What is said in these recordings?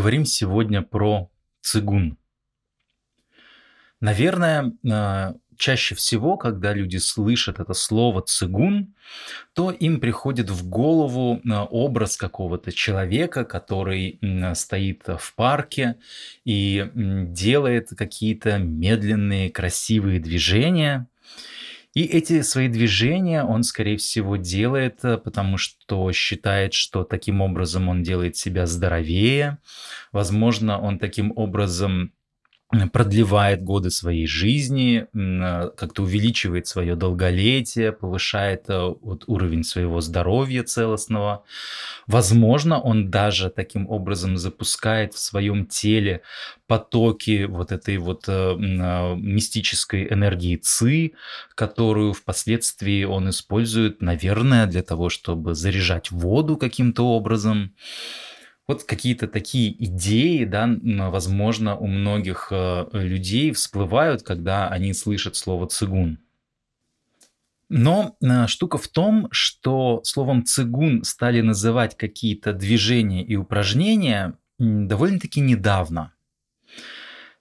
Поговорим сегодня про цигун. Наверное, а, чаще всего, когда люди слышат это слово цигун, то им приходит в голову а, образ какого-то человека, который стоит в парке и делает какие-то медленные, красивые движения. И эти свои движения он, скорее всего, делает, э, потому что считает, что таким образом он делает себя здоровее. Возможно, он таким образом продлевает годы своей жизни, э, как-то увеличивает свое долголетие, повышает э, вот уровень своего здоровья целостного. Возможно, он даже таким образом запускает в своем теле потоки вот этой вот э, мистической энергии ЦИ, которую впоследствии он использует, наверное, для того, чтобы заряжать воду каким-то образом. Вот какие-то такие идеи, да, возможно, у многих э, людей всплывают, когда они слышат слово цигун. Но э, штука в том, что словом цигун стали называть какие-то движения и упражнения довольно-таки недавно.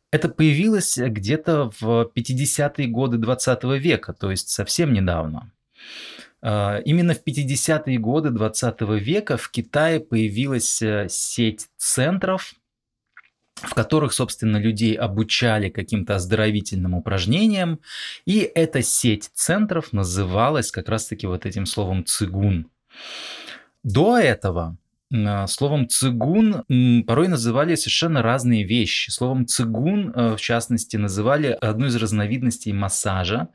Это появилось где-то в 50-е годы 20 века, то есть совсем недавно. А, именно в 50-е годы 20 века в Китае появилась э, сеть центров, в которых, собственно, людей обучали каким-то оздоровительным упражнениям, и эта сеть центров называлась как раз-таки вот этим словом цигун. До этого словом цигун порой называли совершенно разные вещи. Словом цигун, э, в частности, называли одну из разновидностей массажа,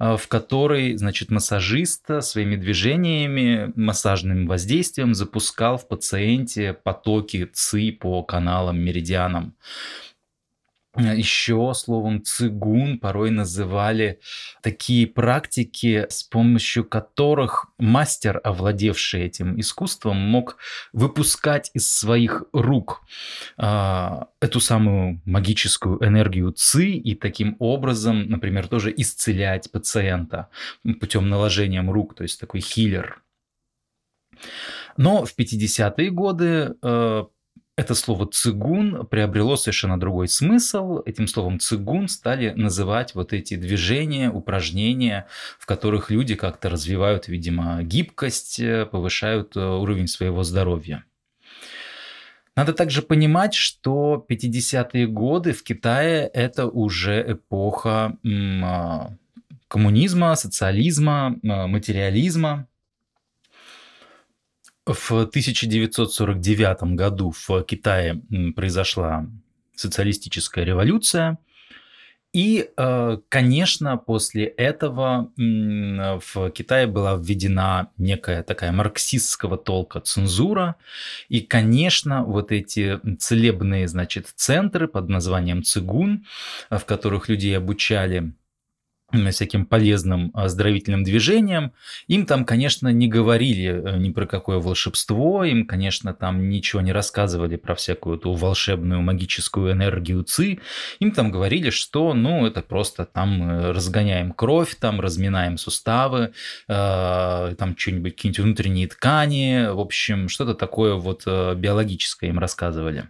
э, в которой, значит, массажист своими движениями, массажным воздействием запускал в пациенте потоки ци по каналам, меридианам. Еще словом цигун порой называли такие практики, с помощью которых мастер, овладевший этим искусством, мог выпускать из своих рук э, эту самую магическую энергию ци и таким образом, например, тоже исцелять пациента путем наложения рук, то есть такой хиллер. Но в 50-е годы э, это слово цигун приобрело совершенно другой смысл. Этим словом цигун стали называть вот эти движения, упражнения, в которых люди как-то развивают, видимо, гибкость, э, повышают э, уровень своего здоровья. Надо также понимать, что 50-е годы в Китае это уже эпоха а, коммунизма, социализма, а, материализма. В 1949 году в Китае произошла социалистическая революция. И, э, конечно, после этого в Китае была введена некая такая марксистского толка цензура. И, конечно, вот эти целебные, значит, центры под названием цигун, в которых людей обучали всяким полезным оздоровительным движениям. Им там, конечно, не говорили э, ни про какое волшебство, им, конечно, там ничего не рассказывали про всякую эту волшебную магическую энергию ЦИ. Им там говорили, что, ну, это просто там э, разгоняем кровь, там разминаем суставы, э, там что-нибудь, какие-нибудь внутренние ткани, в общем, что-то такое вот э, биологическое им рассказывали.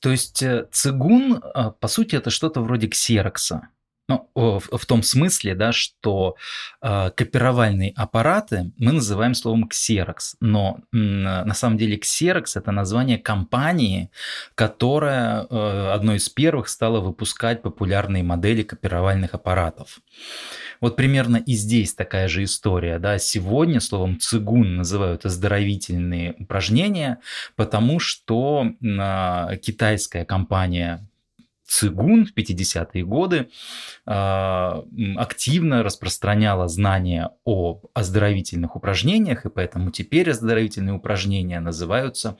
То есть цигун, по сути, это что-то вроде ксерокса. Ну, в, в том смысле, да, что э, копировальные аппараты мы называем словом Xerox, но э, на самом деле Xerox это название компании, которая э, одной из первых стала выпускать популярные модели копировальных аппаратов. Вот примерно и здесь такая же история. Да? Сегодня словом цигун называют оздоровительные упражнения, потому что э, китайская компания Цигун в 50-е годы а, активно распространяла знания о оздоровительных упражнениях, и поэтому теперь оздоровительные упражнения называются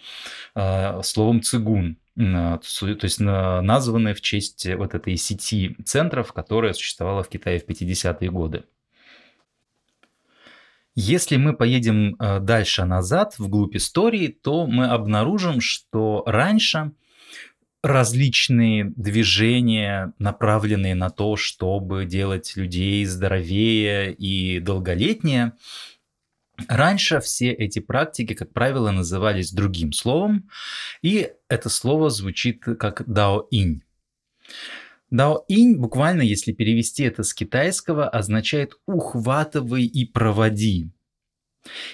а, словом цигун то есть названные в честь вот этой сети центров, которая существовала в Китае в 50-е годы. Если мы поедем а, дальше назад, вглубь истории, то мы обнаружим, что раньше различные движения, направленные на то, чтобы делать людей здоровее и долголетнее, Раньше все эти практики, как правило, назывались другим словом, и это слово звучит как дао-инь. Дао-инь, буквально, если перевести это с китайского, означает «ухватывай и проводи».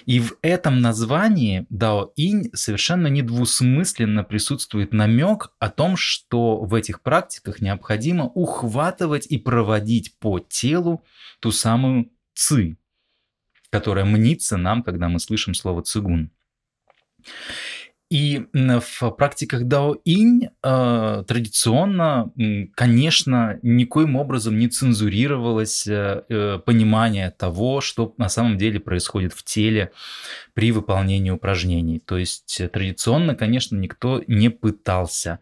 И в этом названии дао-инь совершенно недвусмысленно присутствует намек о том, что в этих практиках необходимо ухватывать и проводить по телу ту самую ци, которая мнится нам, когда мы слышим слово цигун. И в практиках дао-инь э, традиционно, конечно, никоим образом не цензурировалось э, э, понимание того, что на самом деле происходит в теле при выполнении упражнений. То есть традиционно, конечно, никто не пытался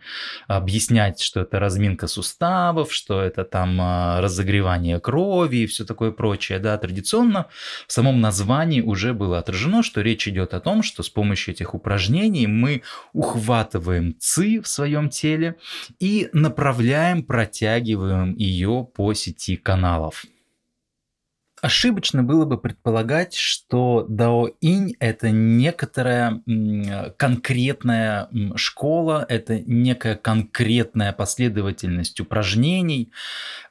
объяснять, что это разминка суставов, что это там разогревание крови и все такое прочее. Да, традиционно в самом названии уже было отражено, что речь идет о том, что с помощью этих упражнений мы ухватываем ци в своем теле и направляем, протягиваем ее по сети каналов. Ошибочно было бы предполагать, что дао-инь – это некоторая конкретная школа, это некая конкретная последовательность упражнений.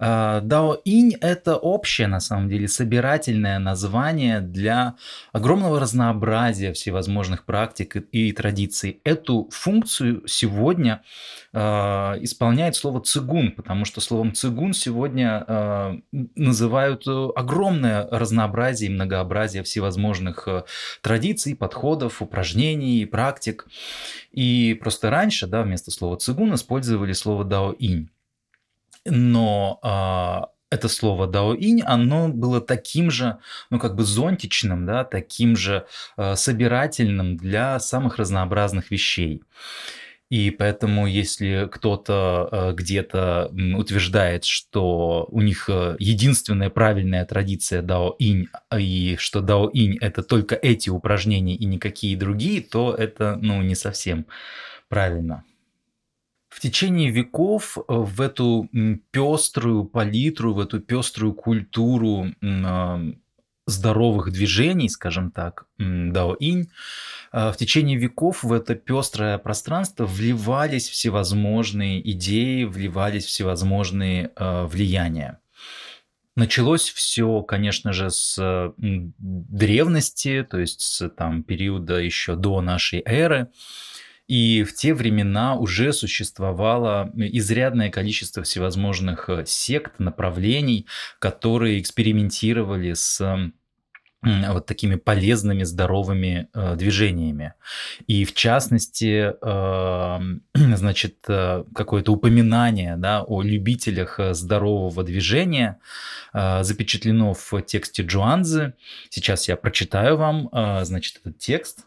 А, дао-инь – это общее, на самом деле, собирательное название для огромного разнообразия всевозможных практик и традиций. Эту функцию сегодня а, исполняет слово цигун, потому что словом цигун сегодня а, называют огромное огромное разнообразие и многообразие всевозможных э, традиций, подходов, упражнений, практик. И просто раньше, да, вместо слова цигун использовали слово дао-инь. Но а, это слово дао-инь, оно было таким же, ну как бы зонтичным, да, таким же э, собирательным для самых разнообразных вещей. И поэтому, если кто-то э, где-то утверждает, что у них э, единственная правильная традиция дао-инь, и что дао-инь это только эти упражнения и никакие другие, то это ну, не совсем правильно. В течение веков э, в эту пеструю палитру, в эту пеструю культуру здоровых движений, скажем так, дао-инь, а, в течение веков в это пестрое пространство вливались всевозможные идеи, вливались всевозможные а, влияния. Началось все, конечно же, с древности, то есть с там, периода еще до нашей эры. И в те времена уже существовало изрядное количество всевозможных э, сект, направлений, которые экспериментировали с вот такими полезными, здоровыми э, движениями. И в частности, э, значит, э, какое-то упоминание да, о любителях э, здорового движения э, запечатлено в тексте Джуанзы. Сейчас я прочитаю вам, э, значит, этот текст.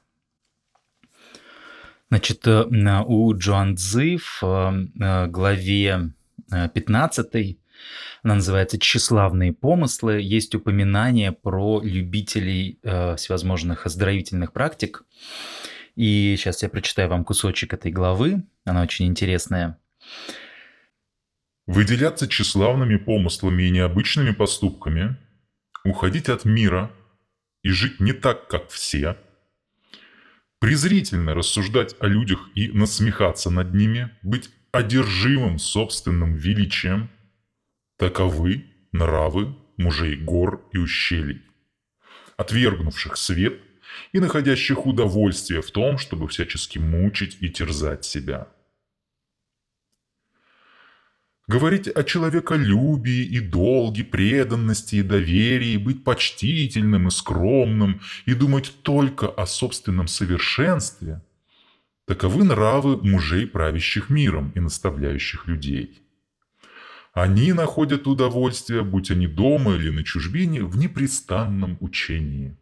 Значит, э, у Джуанзы в э, главе 15 она называется «Тщеславные помыслы». Есть упоминание про любителей э, всевозможных оздоровительных практик. И сейчас я прочитаю вам кусочек этой главы. Она очень интересная. Выделяться тщеславными помыслами и необычными поступками, уходить от мира и жить не так, как все, презрительно рассуждать о людях и насмехаться над ними, быть одержимым собственным величием – Таковы нравы мужей гор и ущелий, отвергнувших свет и находящих удовольствие в том, чтобы всячески мучить и терзать себя. Говорить о человеколюбии и долге, преданности и доверии, быть почтительным и скромным и думать только о собственном совершенстве – таковы нравы мужей, правящих миром и наставляющих людей – они находят удовольствие, будь они дома или на чужбине, в непрестанном учении.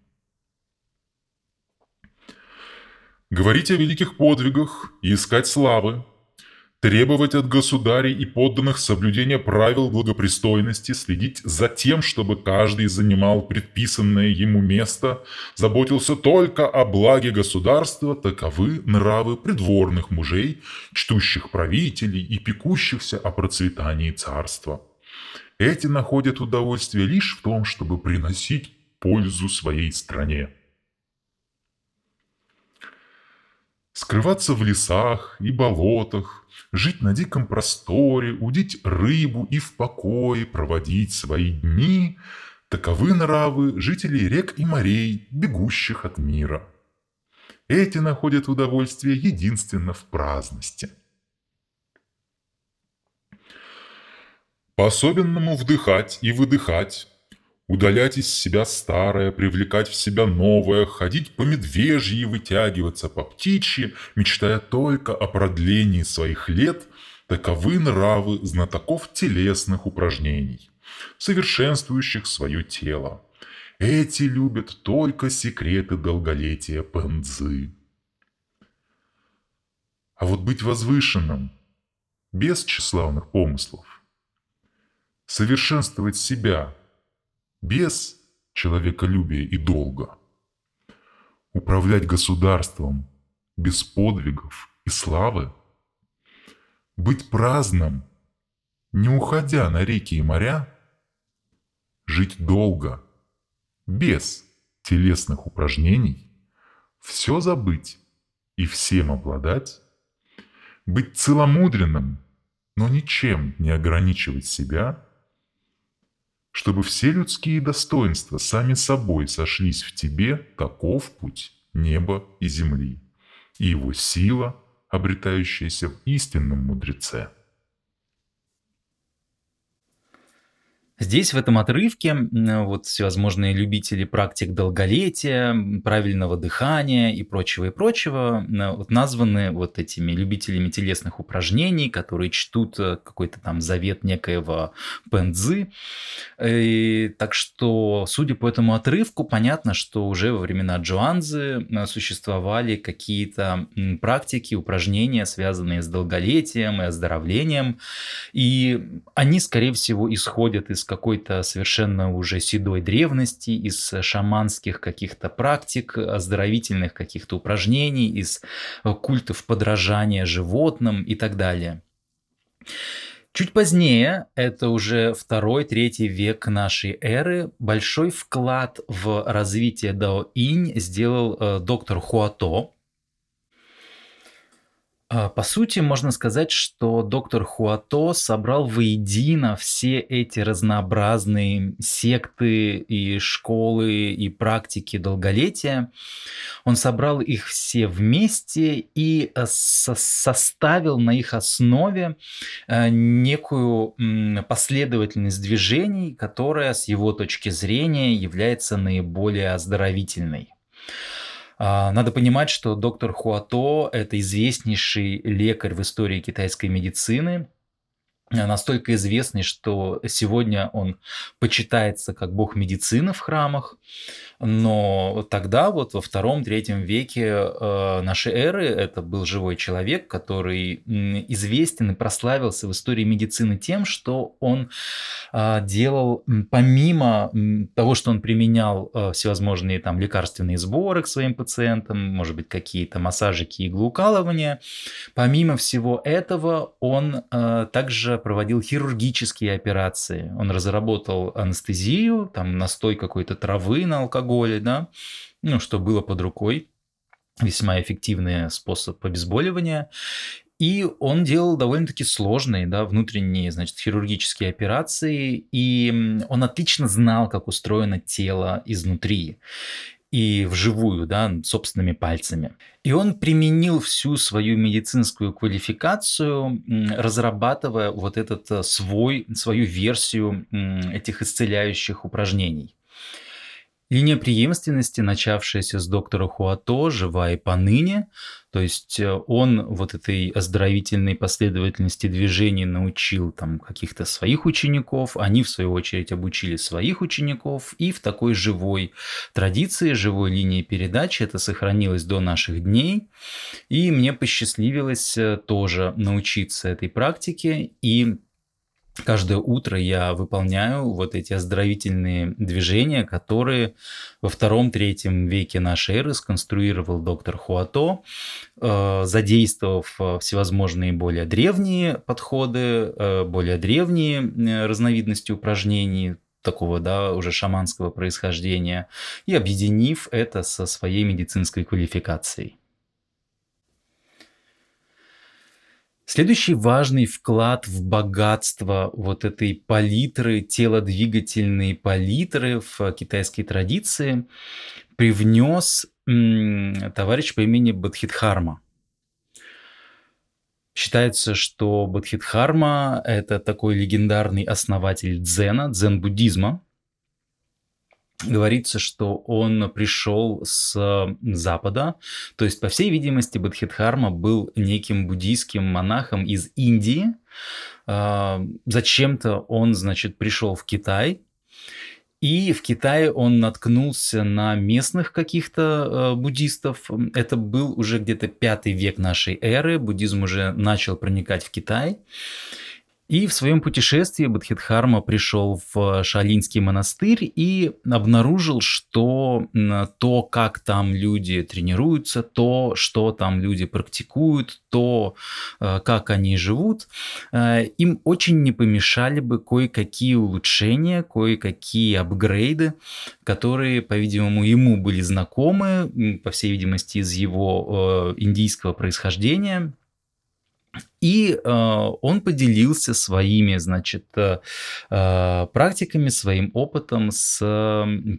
Говорить о великих подвигах и искать славы, требовать от государей и подданных соблюдения правил благопристойности, следить за тем, чтобы каждый занимал предписанное ему место, заботился только о благе государства, таковы нравы придворных мужей, чтущих правителей и пекущихся о процветании царства. Эти находят удовольствие лишь в том, чтобы приносить пользу своей стране. Скрываться в лесах и болотах, жить на диком просторе, удить рыбу и в покое проводить свои дни – таковы нравы жителей рек и морей, бегущих от мира. Эти находят удовольствие единственно в праздности. По-особенному вдыхать и выдыхать, удалять из себя старое, привлекать в себя новое, ходить по медвежьи вытягиваться по птичьи, мечтая только о продлении своих лет, таковы нравы знатоков телесных упражнений, совершенствующих свое тело. Эти любят только секреты долголетия пэнзы. А вот быть возвышенным, без тщеславных помыслов, совершенствовать себя, без человеколюбия и долга, управлять государством без подвигов и славы, быть праздным, не уходя на реки и моря, жить долго – без телесных упражнений, все забыть и всем обладать, быть целомудренным, но ничем не ограничивать себя, чтобы все людские достоинства сами собой сошлись в тебе, таков путь неба и земли, и его сила, обретающаяся в истинном мудреце. Здесь, в этом отрывке, вот всевозможные любители практик долголетия, правильного дыхания и прочего и прочего, вот названы вот этими любителями телесных упражнений, которые чтут э, какой-то там завет некоего пензы. И, так что, судя по этому отрывку, понятно, что уже во времена Джоанзы существовали какие-то практики, упражнения, связанные с долголетием и оздоровлением, и они, скорее всего, исходят из какой-то совершенно уже седой древности, из шаманских каких-то практик, оздоровительных каких-то упражнений, из культов подражания животным и так далее. Чуть позднее, это уже второй-третий век нашей эры, большой вклад в развитие дао-инь сделал э, доктор Хуато, по сути, можно сказать, что доктор Хуато собрал воедино все эти разнообразные секты и школы и практики долголетия. Он собрал их все вместе и э, составил на их основе э, некую последовательность движений, которая с его точки зрения является наиболее оздоровительной. А, надо понимать, что доктор Хуато – это известнейший лекарь в истории китайской медицины, настолько известный, что сегодня он почитается как бог медицины в храмах. Но тогда, вот во втором-третьем веке э, нашей эры, это был живой человек, который известен и прославился в истории медицины тем, что он э, делал, помимо того, что он применял э, всевозможные там лекарственные сборы к своим пациентам, может быть, какие-то массажики, иглоукалывания, помимо всего этого он также проводил хирургические операции. Он разработал анестезию, там настой какой-то травы на алкоголь, алкоголе, да, ну, что было под рукой, весьма эффективный способ обезболивания. И он делал довольно-таки сложные, да, внутренние, значит, хирургические операции, и он отлично знал, как устроено тело изнутри и вживую, да, собственными пальцами. И он применил всю свою медицинскую квалификацию, разрабатывая вот этот э, свой, свою версию этих исцеляющих упражнений. Линия преемственности, начавшаяся с доктора Хуато, жива и поныне. То есть э, он вот этой оздоровительной последовательности движений научил там каких-то своих учеников, они в свою очередь обучили своих учеников, и в такой живой традиции, живой линии передачи это сохранилось до наших дней. И мне посчастливилось э, тоже научиться этой практике, и каждое утро я выполняю вот эти оздоровительные движения, которые во втором-третьем веке нашей эры сконструировал доктор Хуато, э, задействовав э, всевозможные более древние подходы, э, более древние разновидности упражнений, такого, да, уже шаманского происхождения, и объединив это со своей медицинской квалификацией. Следующий важный вклад в богатство вот этой палитры, телодвигательной палитры в китайской традиции привнес товарищ по имени Бадхидхарма. Считается, что Бадхидхарма – это такой легендарный основатель дзена, дзен-буддизма, говорится, что он пришел с Запада, то есть, по всей видимости, Бадхидхарма был неким буддийским монахом из Индии. А, зачем-то он, значит, пришел в Китай, и в Китае он наткнулся на местных каких-то э, буддистов. Это был уже где-то пятый век нашей эры. Буддизм уже начал проникать в Китай. И в своем путешествии Бадхидхарма пришел в Шалинский монастырь и обнаружил, что то, как там люди тренируются, то, что там люди практикуют, то, э, как они живут, э, им очень не помешали бы кое-какие улучшения, кое-какие апгрейды, которые, по-видимому, ему были знакомы, по всей видимости, из его э, индийского происхождения – и э, он поделился своими, значит, э, э, практиками, своим опытом с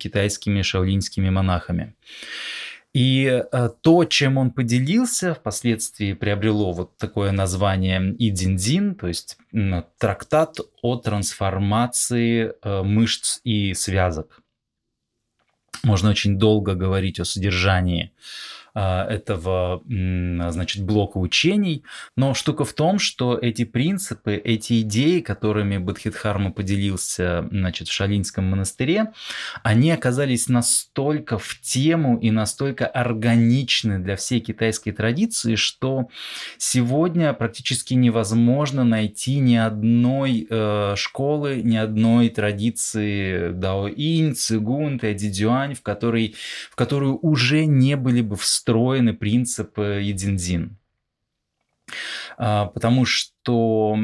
китайскими шаолиньскими монахами. И э, то, чем он поделился, впоследствии приобрело вот такое название Идиндин, то есть трактат о трансформации э, мышц и связок. Можно очень долго говорить о содержании этого, значит, блока учений. Но штука в том, что эти принципы, эти идеи, которыми Бадхидхарма поделился, значит, в Шалинском монастыре, они оказались настолько в тему и настолько органичны для всей китайской традиции, что сегодня практически невозможно найти ни одной э, школы, ни одной традиции даоинь, цигун, тайдидюань, в которой, в которую уже не были бы встроены встроены принципы единзин. А, потому что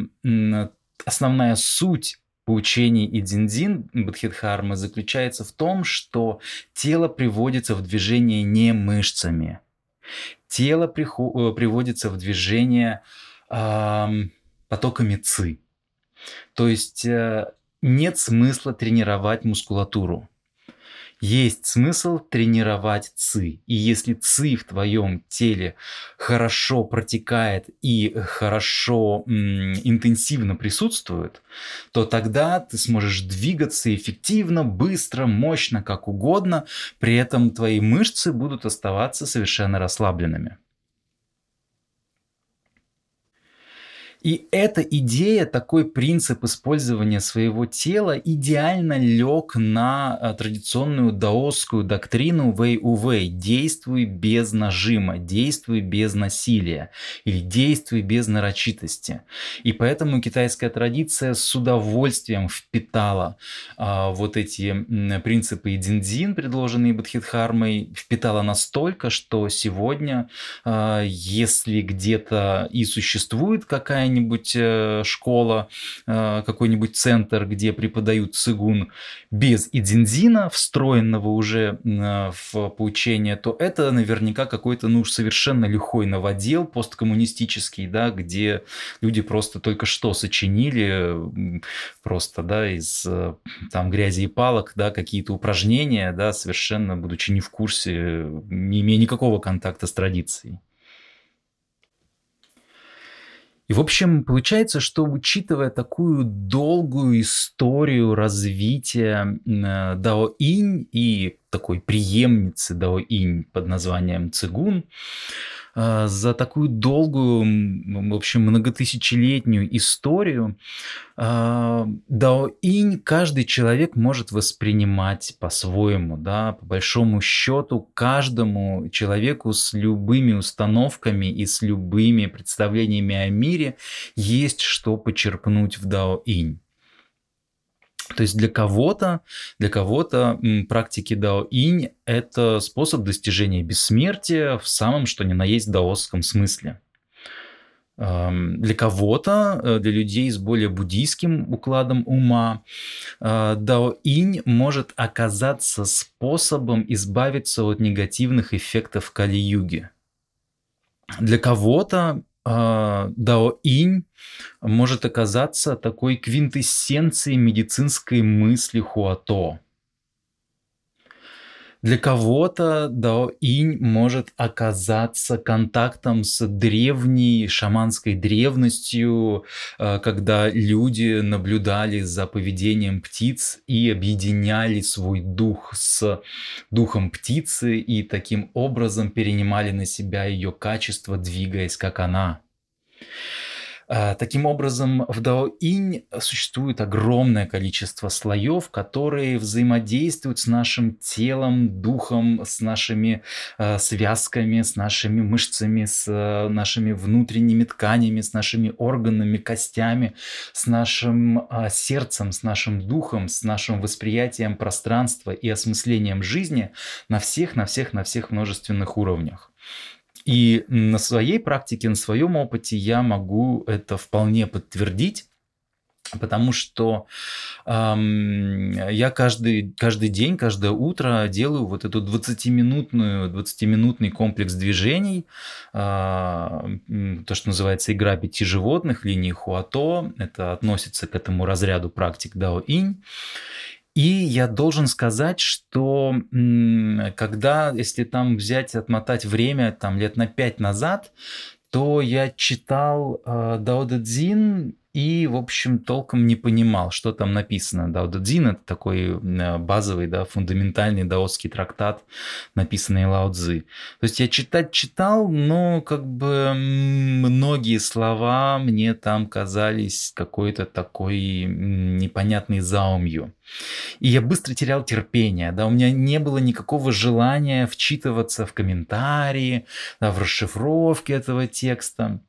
основная суть поучений и диндин Бадхидхармы заключается в том, что тело приводится в движение не мышцами. Тело э, приводится в движение потоками ци. То есть э, нет смысла тренировать мускулатуру есть смысл тренировать ЦИ. И если ЦИ в твоем теле хорошо протекает и хорошо м, интенсивно присутствует, то тогда ты сможешь двигаться эффективно, быстро, мощно, как угодно. При этом твои мышцы будут оставаться совершенно расслабленными. И эта идея, такой принцип использования своего тела идеально лег на а, традиционную даосскую доктрину Вэй Увэй – действуй без нажима, действуй без насилия или действуй без нарочитости. И поэтому китайская традиция с удовольствием впитала а, вот эти принципы Идиндин, предложенные Бадхидхармой, впитала настолько, что сегодня, а, если где-то и существует какая какая-нибудь э, школа, э, какой-нибудь центр, где преподают цигун без идинзина, встроенного уже э, в поучение, то это наверняка какой-то, ну, совершенно лихой новодел посткоммунистический, да, где люди просто только что сочинили просто, да, из там грязи и палок, да, какие-то упражнения, да, совершенно будучи не в курсе, не имея никакого контакта с традицией. И, в общем, получается, что учитывая такую долгую историю развития э, Дао-инь и такой преемницы Дао-инь под названием Цигун, за такую долгую, в общем, многотысячелетнюю историю а, дао-инь каждый человек может воспринимать по-своему, да, по большому счету каждому человеку с любыми установками и с любыми представлениями о мире есть что почерпнуть в дао-инь. То есть для кого-то, для кого-то практики дао-инь – это способ достижения бессмертия в самом что ни на есть даосском смысле. Для кого-то, э, для людей с более буддийским укладом ума, э, дао-инь может оказаться способом избавиться от негативных эффектов Кали-юги. Для кого-то Дао-инь может оказаться такой квинтэссенцией медицинской мысли Хуато. Для кого-то дао-инь может оказаться контактом с древней шаманской древностью, э, когда люди наблюдали за поведением птиц и объединяли свой дух с духом птицы и таким образом перенимали на себя ее качество, двигаясь как она. А, таким образом, в Дао-инь существует огромное количество слоев, которые взаимодействуют с нашим телом, духом, с нашими э, связками, с нашими мышцами, с э, нашими внутренними тканями, с нашими органами, костями, с нашим э, сердцем, с нашим духом, с нашим восприятием пространства и осмыслением жизни на всех, на всех, на всех множественных уровнях. И на своей практике, на своем опыте я могу это вполне подтвердить. Потому что эм, я каждый, каждый день, каждое утро делаю вот эту 20-минутную, 20-минутный комплекс движений, э, то, что называется игра пяти животных, линии Хуато, это относится к этому разряду практик Дао-инь. И я должен сказать, что когда, если там взять, отмотать время там лет на пять назад, то я читал э, Дао Дэ Цзин и, в общем, толком не понимал, что там написано. Дао Цзин – это такой э, базовый, да, фундаментальный даосский трактат, написанный Лао Цзы. То есть я читать читал, но как бы многие слова мне там казались какой-то такой непонятной заумью. И я быстро терял терпение, да, у меня не было никакого желания вчитываться в комментарии, да, в расшифровке этого текста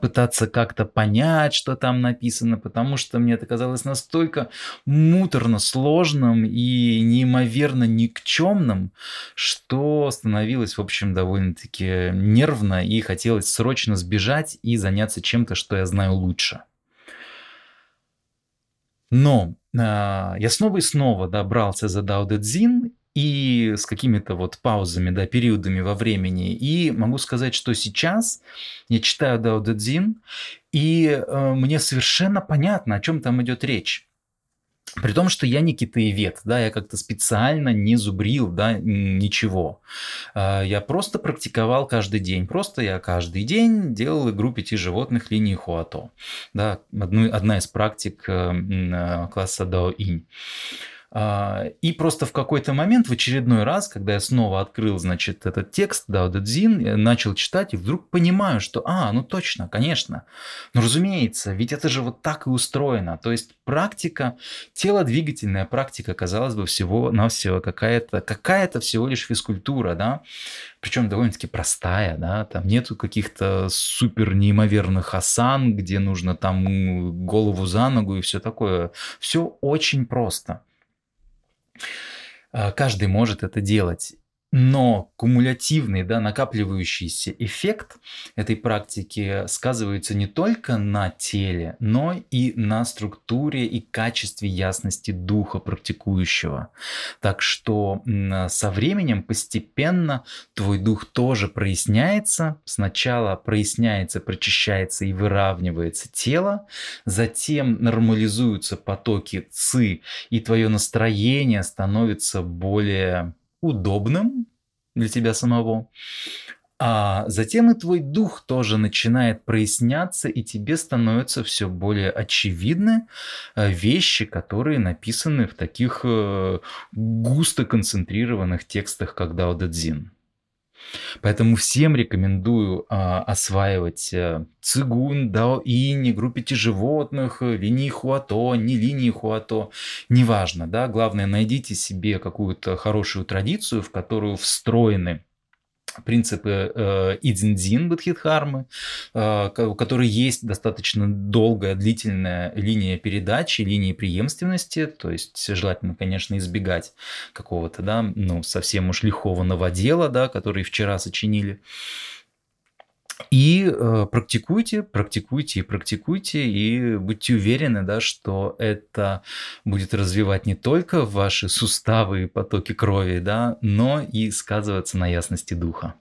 пытаться как-то понять, что там написано, потому что мне это казалось настолько муторно сложным и неимоверно никчемным, что становилось, в общем, довольно-таки нервно и хотелось срочно сбежать и заняться чем-то, что я знаю лучше. Но э, я снова и снова добрался за Дао Дэ и с какими-то вот паузами, да, периодами во времени. И могу сказать, что сейчас я читаю Дао Дэ Цзин, и э, мне совершенно понятно, о чем там идет речь. При том, что я не китаевед, да, я как-то специально не зубрил, да, ничего. А, я просто практиковал каждый день. Просто я каждый день делал игру пяти животных линии Хуато. Да, одну, одна из практик э, э, класса Дао-инь. А, и просто в какой-то момент, в очередной раз, когда я снова открыл, значит, этот текст Дао Дэ Цзин, начал читать и вдруг понимаю, что, а, ну точно, конечно. Ну, разумеется, ведь это же вот так и устроено. То есть практика, телодвигательная практика, казалось бы, всего-навсего какая-то, какая-то всего лишь физкультура, да, причем довольно-таки простая, да, там нету каких-то супер неимоверных асан, где нужно там голову за ногу и все такое. Все очень просто. А, каждый может это делать. Но кумулятивный, да, накапливающийся эффект этой практики сказывается не только на теле, но и на структуре и качестве ясности духа практикующего. Так что со временем постепенно твой дух тоже проясняется. Сначала проясняется, прочищается и выравнивается тело, затем нормализуются потоки ци, и твое настроение становится более удобным для тебя самого. А затем и твой дух тоже начинает проясняться, и тебе становятся все более очевидны э, вещи, которые написаны в таких э, густо концентрированных текстах, как Дао Дэ Цзин. Поэтому всем рекомендую а, осваивать а, цигун, дао-инь, группе животных, линии хуато, не линии хуато, неважно, да, главное найдите себе какую-то хорошую традицию, в которую встроены принципы э, Идзиндзин Бодхидхармы, э, у которой есть достаточно долгая, длительная линия передачи, линии преемственности, то есть желательно, конечно, избегать какого-то, да, ну, совсем уж лихого дела, да, который вчера сочинили. И э, практикуйте, практикуйте и практикуйте, и будьте уверены, да, что это будет развивать не только ваши суставы и потоки крови, да, но и сказываться на ясности духа.